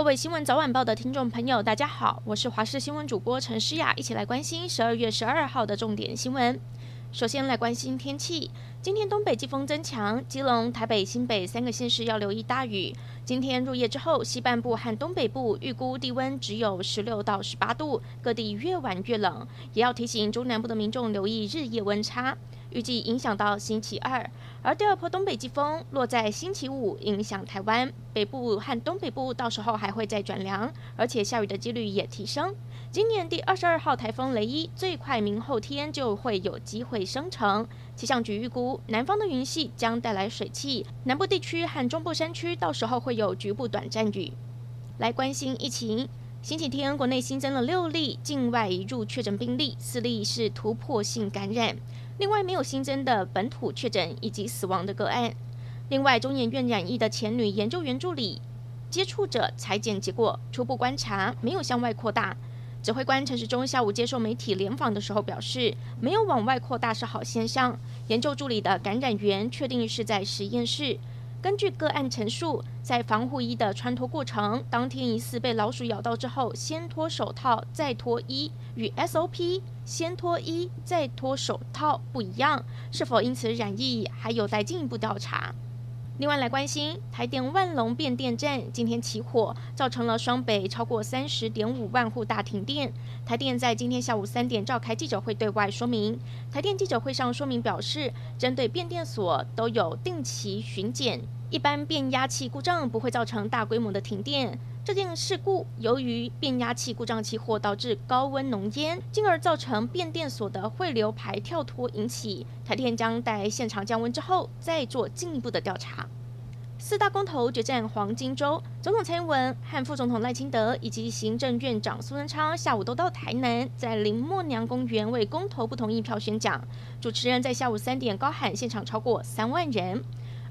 各位新闻早晚报的听众朋友，大家好，我是华视新闻主播陈诗雅，一起来关心十二月十二号的重点新闻。首先来关心天气，今天东北季风增强，基隆、台北、新北三个县市要留意大雨。今天入夜之后，西半部和东北部预估低温只有十六到十八度，各地越晚越冷，也要提醒中南部的民众留意日夜温差。预计影响到星期二，而第二波东北季风落在星期五，影响台湾北部和东北部，到时候还会再转凉，而且下雨的几率也提升。今年第二十二号台风雷伊最快明后天就会有机会生成。气象局预估，南方的云系将带来水汽，南部地区和中部山区到时候会有局部短暂雨。来关心疫情，星期天国内新增了六例境外移入确诊病例，四例是突破性感染。另外没有新增的本土确诊以及死亡的个案。另外，中研院染疫的前女研究员助理接触者采检结果初步观察没有向外扩大。指挥官陈时中下午接受媒体联访的时候表示，没有往外扩大是好现象。研究助理的感染源确定是在实验室。根据个案陈述，在防护衣的穿脱过程，当天疑似被老鼠咬到之后，先脱手套再脱衣，与 SOP 先脱衣再脱手套不一样，是否因此染疫还有待进一步调查。另外来关心台电万隆变电站今天起火，造成了双北超过三十点五万户大停电。台电在今天下午三点召开记者会对外说明，台电记者会上说明表示，针对变电所都有定期巡检，一般变压器故障不会造成大规模的停电。这件事故由于变压器故障起火，导致高温浓烟，进而造成变电所的汇流排跳脱引起。台电将待现场降温之后，再做进一步的调查。四大公投决战黄金周，总统蔡英文和副总统赖清德以及行政院长苏贞昌下午都到台南，在林默娘公园为公投不同意票宣讲。主持人在下午三点高喊，现场超过三万人。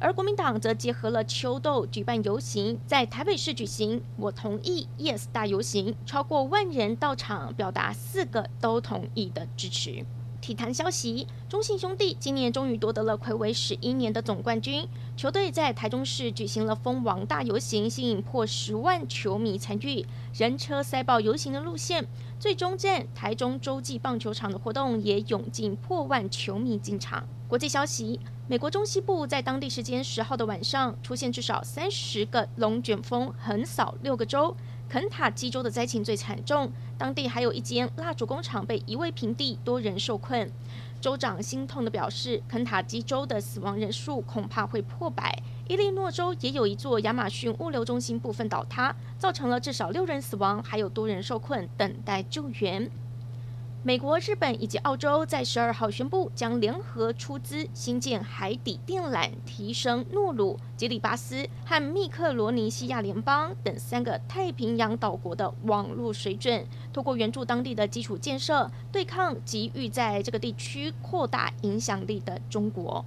而国民党则结合了秋斗举办游行，在台北市举行“我同意 ”Yes 大游行，超过万人到场，表达四个都同意的支持。体坛消息：中信兄弟今年终于夺得了魁违十一年的总冠军，球队在台中市举行了封王大游行，吸引破十万球迷参与，人车塞爆游行的路线。最终站台中洲际棒球场的活动也涌进破万球迷进场。国际消息。美国中西部在当地时间十号的晚上出现至少三十个龙卷风，横扫六个州。肯塔基州的灾情最惨重，当地还有一间蜡烛工厂被夷为平地，多人受困。州长心痛地表示，肯塔基州的死亡人数恐怕会破百。伊利诺州也有一座亚马逊物流中心部分倒塌，造成了至少六人死亡，还有多人受困，等待救援。美国、日本以及澳洲在十二号宣布，将联合出资新建海底电缆，提升诺鲁、吉里巴斯和密克罗尼西亚联邦等三个太平洋岛国的网络水准，通过援助当地的基础建设，对抗急于在这个地区扩大影响力的中国。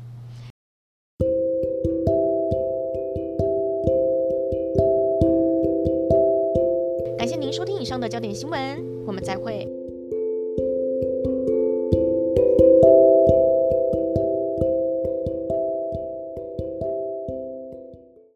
感谢您收听以上的焦点新闻，我们再会。